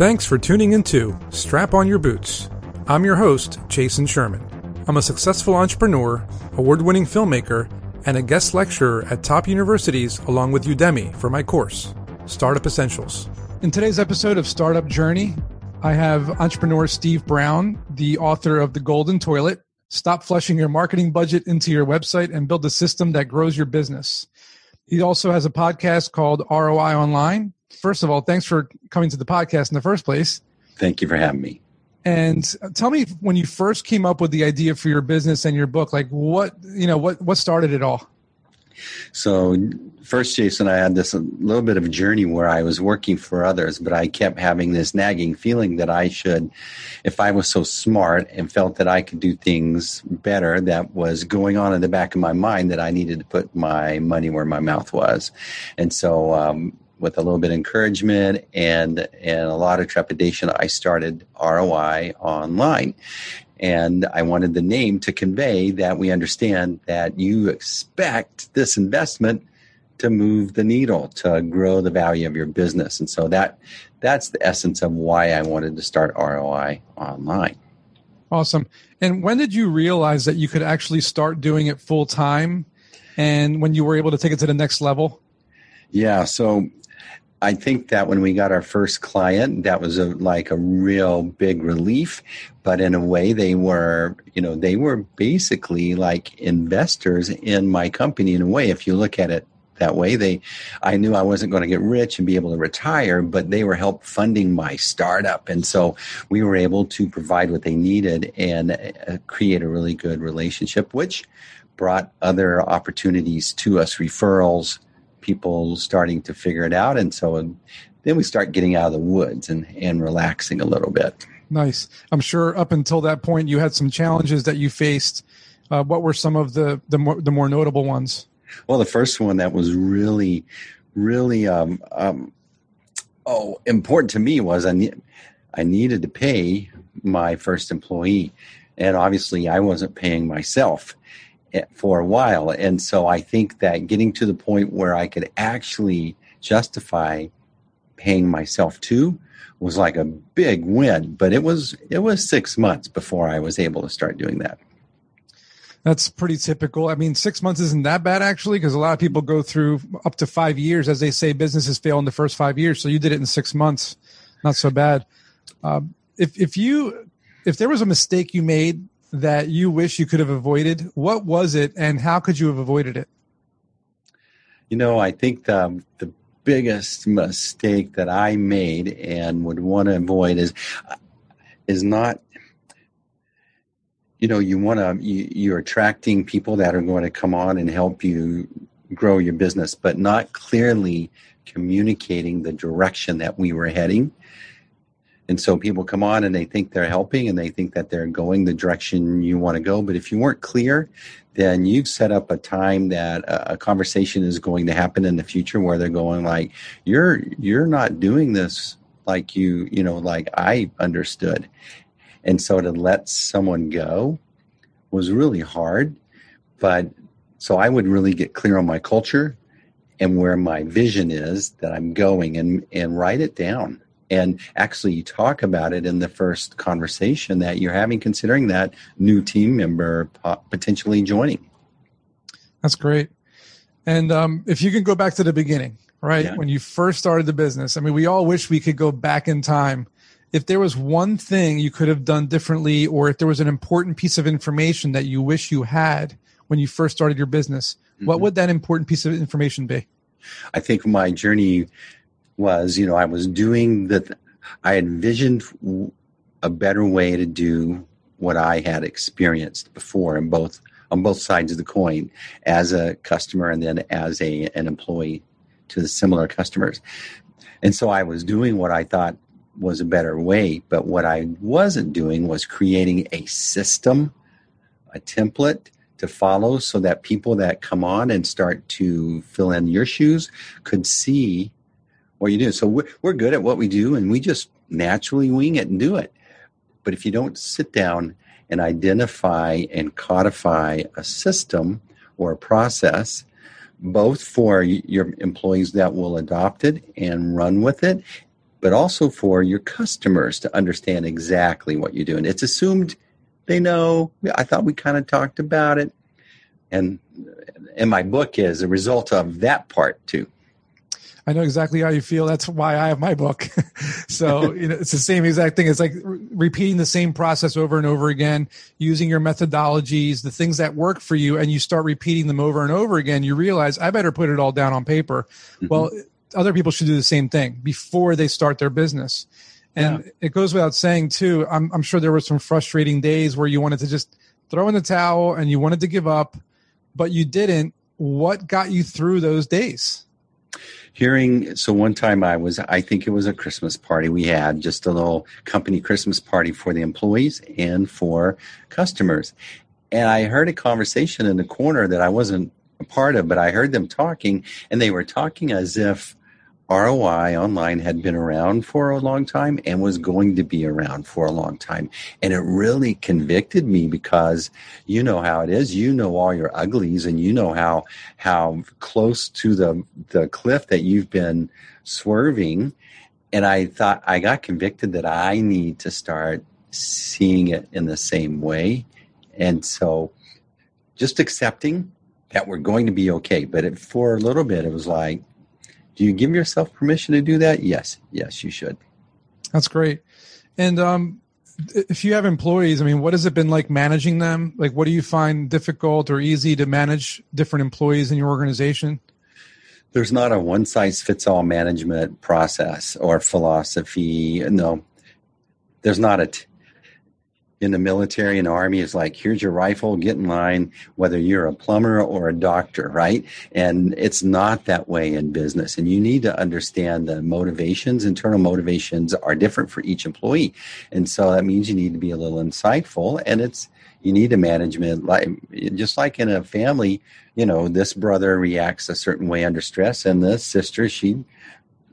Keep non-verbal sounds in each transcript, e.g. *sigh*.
Thanks for tuning into Strap On Your Boots. I'm your host, Jason Sherman. I'm a successful entrepreneur, award winning filmmaker, and a guest lecturer at top universities along with Udemy for my course, Startup Essentials. In today's episode of Startup Journey, I have entrepreneur Steve Brown, the author of The Golden Toilet Stop Flushing Your Marketing Budget into Your Website and Build a System That Grows Your Business. He also has a podcast called ROI Online. First of all, thanks for coming to the podcast in the first place. Thank you for having me. And tell me when you first came up with the idea for your business and your book, like what, you know, what what started it all? So, first, Jason, I had this a little bit of a journey where I was working for others, but I kept having this nagging feeling that I should, if I was so smart and felt that I could do things better, that was going on in the back of my mind that I needed to put my money where my mouth was. And so, um, with a little bit of encouragement and and a lot of trepidation, I started ROI online. And I wanted the name to convey that we understand that you expect this investment to move the needle, to grow the value of your business. And so that that's the essence of why I wanted to start ROI online. Awesome. And when did you realize that you could actually start doing it full time and when you were able to take it to the next level? Yeah, so I think that when we got our first client, that was a, like a real big relief. But in a way, they were, you know, they were basically like investors in my company. In a way, if you look at it that way, they, I knew I wasn't going to get rich and be able to retire, but they were help funding my startup, and so we were able to provide what they needed and uh, create a really good relationship, which brought other opportunities to us, referrals people starting to figure it out. And so then we start getting out of the woods and, and relaxing a little bit. Nice. I'm sure up until that point you had some challenges that you faced. Uh, what were some of the the more, the more notable ones? Well, the first one that was really, really um, um, oh important to me was I ne- I needed to pay my first employee, and obviously I wasn't paying myself for a while. And so I think that getting to the point where I could actually justify paying myself too was like a big win. But it was it was six months before I was able to start doing that. That's pretty typical. I mean, six months isn't that bad actually, because a lot of people go through up to five years. As they say, businesses fail in the first five years. So you did it in six months. Not so bad. Um, if if you if there was a mistake you made that you wish you could have avoided? What was it, and how could you have avoided it? You know, I think the, the biggest mistake that I made and would want to avoid is uh, is not. You know, you want to you, you're attracting people that are going to come on and help you grow your business, but not clearly communicating the direction that we were heading and so people come on and they think they're helping and they think that they're going the direction you want to go. But if you weren't clear, then you've set up a time that a, conversation is going to happen in the future where they're going like, you're you're not doing this like you, you know, like I understood. And so to let someone go was really hard. But so I would really get clear on my culture and where my vision is that I'm going and and write it down and actually you talk about it in the first conversation that you're having, considering that new team member potentially joining. That's great. And um, if you can go back to the beginning, right? Yeah. When you first started the business, I mean, we all wish we could go back in time. If there was one thing you could have done differently, or if there was an important piece of information that you wish you had when you first started your business, mm-hmm. what would that important piece of information be? I think my journey was, you know, I was doing the, I envisioned a better way to do what I had experienced before in both on both sides of the coin as a customer and then as a an employee to the similar customers. And so I was doing what I thought was a better way, but what I wasn't doing was creating a system, a template to follow so that people that come on and start to fill in your shoes could see what you do. So we're, we're good at what we do and we just naturally wing it and do it. But if you don't sit down and identify and codify a system or a process, both for your employees that will adopt it and run with it, but also for your customers to understand exactly what you're doing. It's assumed they know. I thought we kind of talked about it. And in my book is a result of that part too. I know exactly how you feel. That's why I have my book. *laughs* so *laughs* you know, it's the same exact thing. It's like re- repeating the same process over and over again, using your methodologies, the things that work for you, and you start repeating them over and over again. You realize I better put it all down on paper. Mm-hmm. Well, other people should do the same thing before they start their business. And yeah. it goes without saying too. I'm, I'm sure there were some frustrating days where you wanted to just throw in the towel and you wanted to give up, but you didn't. What got you through those days? Hearing so one time i was i think it was a christmas party we had just a little company christmas party for the employees and for customers. And i heard a conversation in the corner that i wasn't a part of but i heard them talking and they were talking as if ROI online had been around for a long time and was going to be around for a long time. And it really convicted me because you know how it is. You know all your uglies and you know how how close to the the cliff that you've been swerving. And I thought I got convicted that I need to start seeing it in the same way. And so just accepting that we're going to be okay. But it, for a little bit, it was like, do you give yourself permission to do that? Yes. Yes, you should. That's great. And um, if you have employees, I mean, what has it been like managing them? Like, what do you find difficult or easy to manage different employees in your organization? There's not a one size fits all management process or philosophy. No, there's not a. T- in the military and army is like here's your rifle get in line whether you're a plumber or a doctor right? And it's not that way in business. And you need to understand the motivations. Internal motivations are different for each employee. And so that means you need to be a little insightful. And it's you need a management like just like in a family you know this brother reacts a certain way under stress and this sister she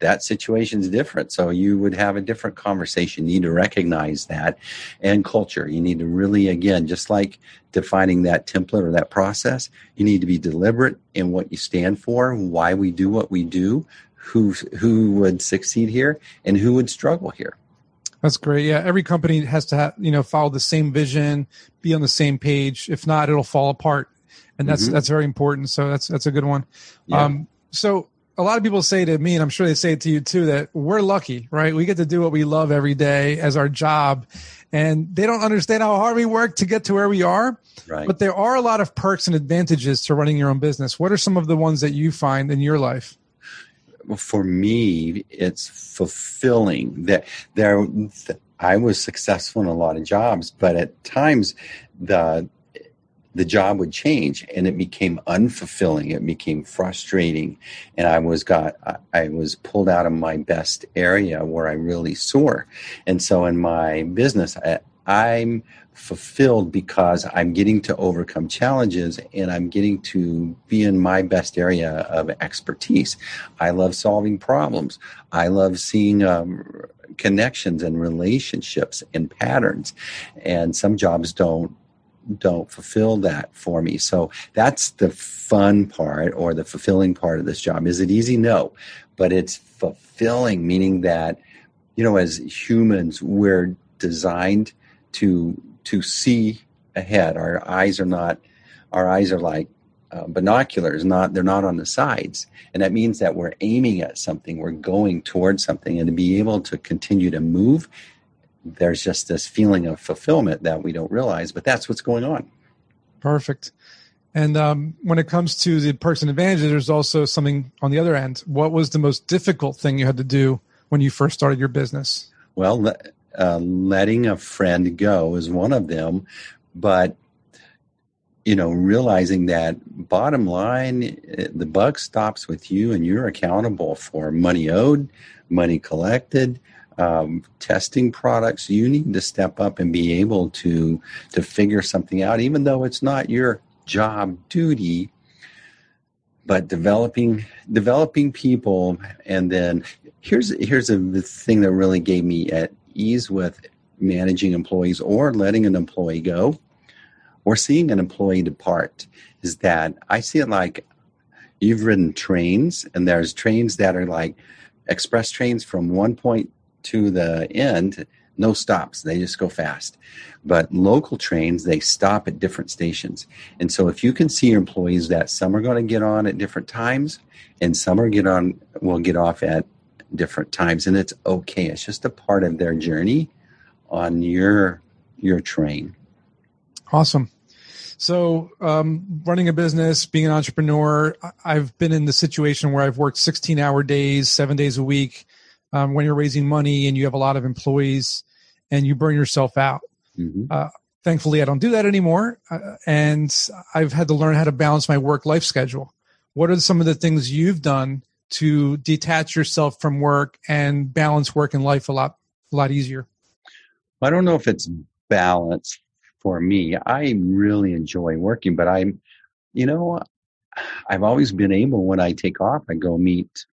that situation is different. So you would have a different conversation. You need to recognize that and culture. You need to really, again, just like defining that template or that process, you need to be deliberate in what you stand for, why we do what we do, who who would succeed here, and who would struggle here. That's great. Yeah, every company has to have, you know follow the same vision, be on the same page. If not, it'll fall apart, and that's mm-hmm. that's very important. So that's that's a good one. Yeah. Um, so a lot of people say to me, and I'm sure they say it to you too, that we're lucky, right? We get to do what we love every day as our job. And they don't understand how hard we work to get to where we are. Right. But there are a lot of perks and advantages to running your own business. What are some of the ones that you find in your life? For me, it's fulfilling that there. I was successful in a lot of jobs, but at times the the job would change and it became unfulfilling. It became frustrating and i was got i was pulled out of my best area where i really soar. And so in my business I, i'm fulfilled because i'm getting to overcome challenges and i'm getting to be in my best area of expertise. I love solving problems. I love seeing um, connections and relationships and patterns. And some jobs don't don't fulfill that for me. So that's the fun part or the fulfilling part of this job. Is it easy? No, but it's fulfilling, meaning that, you know, as humans, we're designed to to see ahead. Our eyes are not, our eyes are like uh, binoculars, not they're not on the sides, and that means that we're aiming at something, we're going towards something, and to be able to continue to move there's just this feeling of fulfillment that we don't realize, but that's what's going on. Perfect. And um, when it comes to the perks and advantages, there's also something on the other end. What was the most difficult thing you had to do when you first started your business? Well, uh, letting a friend go is one of them, but you know, realizing that bottom line, the buck stops with you, and you're accountable for money owed, money collected, um, testing products, you need to step up and be able to to figure something out, even though it's not your job duty. But developing developing people, and then here's here's a the thing that really gave me at ease with managing employees or letting an employee go or seeing an employee depart is that I see it like you've ridden trains and there's trains that are like express trains from one point to the end, no stops. They just go fast. But local trains, they stop at different stations. And so if you can see your employees that some are going to get on at different times and some are get on will get off at different times and it's okay. It's just a part of their journey on your your train. Awesome. So, um, running a business, being an entrepreneur, I've been in the situation where I've worked 16 hour days, seven days a week. Um, when you're raising money and you have a lot of employees and you burn yourself out. Mm-hmm. Uh, thankfully, I don't do that anymore. Uh, and I've had to learn how to balance my work life schedule. What are some of the things you've done to detach yourself from work and balance work and life a lot, a lot easier? I don't know if it's balance for me. I really enjoy working, but I'm, you know, I've always been able when I take off, I go meet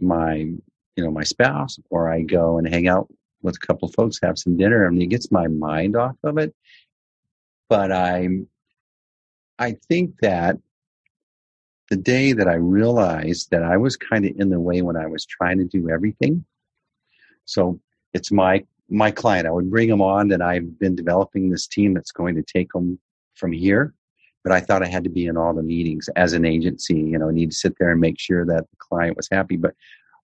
my, you know, my spouse, or I go and hang out with a couple of folks, have some dinner, and it gets my mind off of it. But I'm, I think that the day that I realized that I was kind of in the way when I was trying to do everything. So it's my my client. I would bring them on, and I've been developing this team that's going to take them from here. But I thought I had to be in all the meetings as an agency. You know, I need to sit there and make sure that the client was happy. But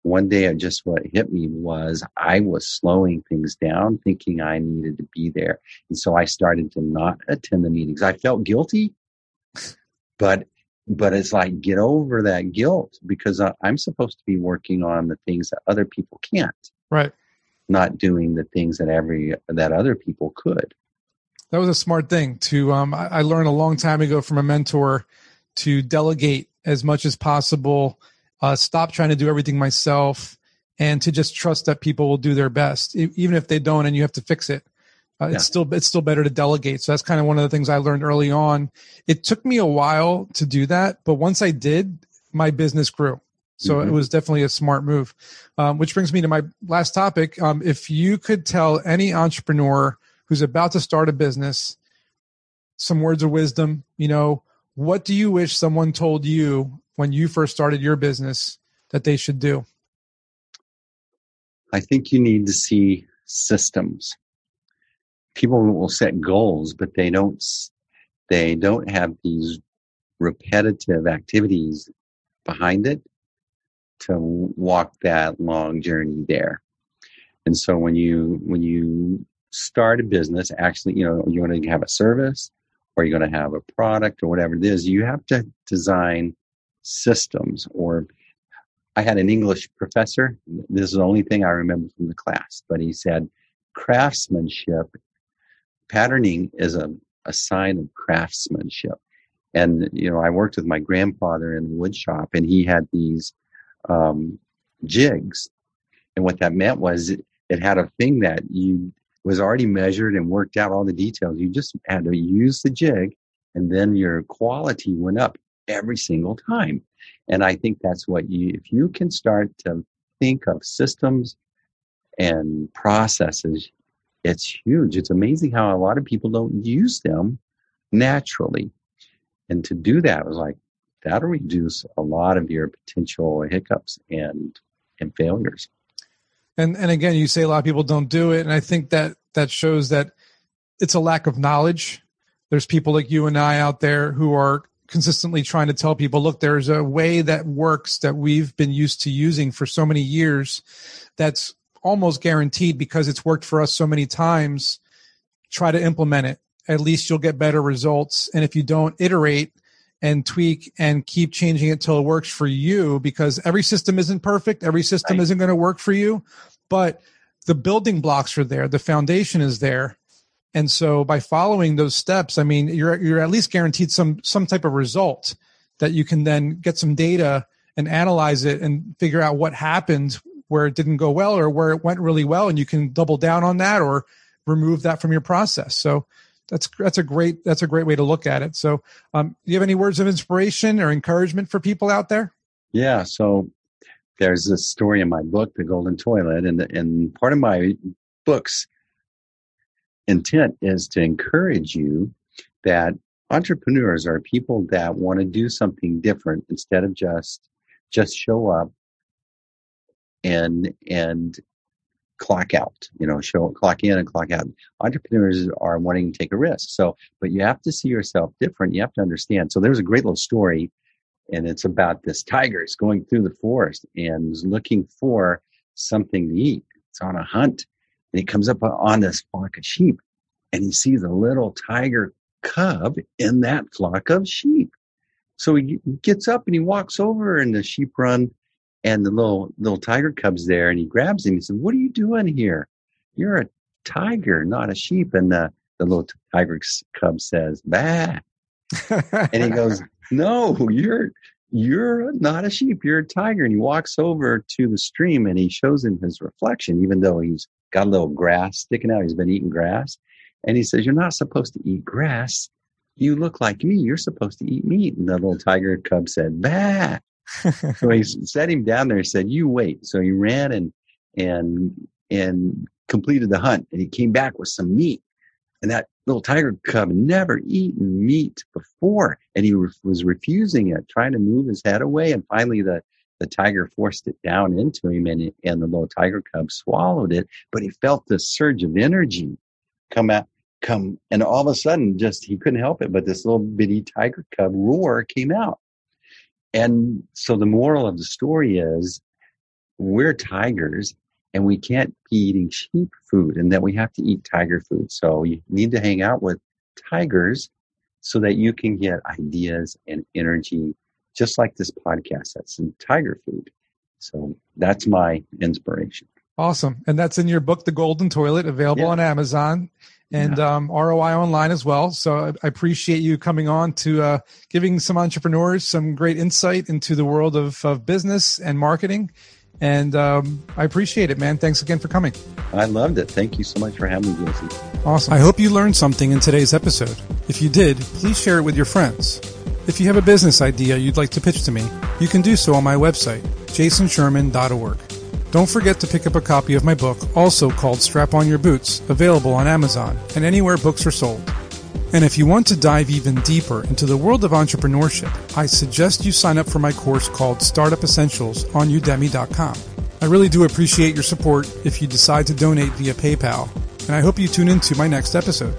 one day, it just what hit me was I was slowing things down, thinking I needed to be there, and so I started to not attend the meetings. I felt guilty, but but it's like get over that guilt because I'm supposed to be working on the things that other people can't. Right not doing the things that every that other people could. That was a smart thing to. Um, I, I learned a long time ago from a mentor to delegate as much as possible. Uh, stop trying to do everything myself, and to just trust that people will do their best, even if they don't, and you have to fix it. Uh, yeah. It's still it's still better to delegate. So that's kind of one of the things I learned early on. It took me a while to do that, but once I did, my business grew. So mm-hmm. it was definitely a smart move. Um, which brings me to my last topic. Um, if you could tell any entrepreneur who's about to start a business some words of wisdom, you know, what do you wish someone told you when you first started your business that they should do? I think you need to see systems. People will set goals, but they don't they don't have these repetitive activities behind it to walk that long journey there. And so when you when you start a business, actually, you know, you want to have a service or you're going to have a product or whatever it is, you have to design systems or I had an English professor. This is the only thing I remember from the class, but he said craftsmanship, patterning is a, a sign of craftsmanship. And, you know, I worked with my grandfather in the wood shop and he had these um, jigs. And what that meant was it, it had a thing that you was already measured and worked out all the details. You just had to use the jig and then your quality went up every single time. And I think that's what you, if you can start to think of systems and processes, it's huge. It's amazing how a lot of people don't use them naturally. And to do that was like, that'll reduce a lot of your potential hiccups and and failures. And and again, you say a lot of people don't do it, and I think that that shows that it's a lack of knowledge. There's people like you and I out there who are consistently trying to tell people, look, there's a way that works that we've been used to using for so many years that's almost guaranteed because it's worked for us so many times. Try to implement it. At least you'll get better results. And if you don't iterate, and tweak and keep changing it till it works for you because every system isn't perfect. Every system right. isn't going to work for you, but the building blocks are there. The foundation is there. And so by following those steps, I mean, you're, you're at least guaranteed some, some type of result that you can then get some data and analyze it and figure out what happened where it didn't go well or where it went really well. And you can double down on that or remove that from your process. So that's that's a great that's a great way to look at it. So, um, do you have any words of inspiration or encouragement for people out there? Yeah. So there's this story in my book, The Golden Toilet, and and part of my book's intent is to encourage you that entrepreneurs are people that want to do something different instead of just just show up and and clock out, you know, show clock in and clock out. Entrepreneurs are wanting to take a risk. So, but you have to see yourself different. You have to understand. So there's a great little story and it's about this tiger is going through the forest and is looking for something to eat. It's on a hunt and he comes up on this flock of sheep and he sees a little tiger cub in that flock of sheep. So he gets up and he walks over and the sheep run and the little little tiger cub's there and he grabs him. He says, What are you doing here? You're a tiger, not a sheep. And the, the little tiger cub says, Bah. and he goes, *laughs* No, you're you're not a sheep, you're a tiger. And he walks over to the stream and he shows him his reflection, even though he's got a little grass sticking out. He's been eating grass. And he says, You're not supposed to eat grass. You look like me. You're supposed to eat meat. And the little tiger cub said, Bah. *laughs* so he *laughs* set him down there and said, You wait. So he ran and and and completed the hunt. And he came back with some meat. And that little tiger cub never eaten meat before. And he re- was refusing it, trying to move his head away. And finally the the tiger forced it down into him and, and the little tiger cub swallowed it, but he felt this surge of energy come out come and all of a sudden just he couldn't help it but this little bitty tiger cub roar came out and so the moral of the story is we're tigers and we can't be eating sheep food and that we have to eat tiger food so you need to hang out with tigers so that you can get ideas and energy just like this podcast that's some tiger food so that's my inspiration Awesome. And that's in your book, The Golden Toilet, available yeah. on Amazon and yeah. um, ROI online as well. So I, appreciate you coming on to uh, giving some entrepreneurs some great insight into the world of, of business and marketing. And um, I appreciate it, man. Thanks again for coming. I loved it. Thank you so much for having me, Jason. Awesome. I hope you learned something in today's episode. If you did, please share it with your friends. If you have a business idea you'd like to pitch to me, you can do so on my website, jasonsherman.org. Don't forget to pick up a copy of my book, also called Strap On Your Boots, available on Amazon and anywhere books are sold. And if you want to dive even deeper into the world of entrepreneurship, I suggest you sign up for my course called Startup Essentials on udemy.com. I really do appreciate your support if you decide to donate via PayPal, and I hope you tune into my next episode.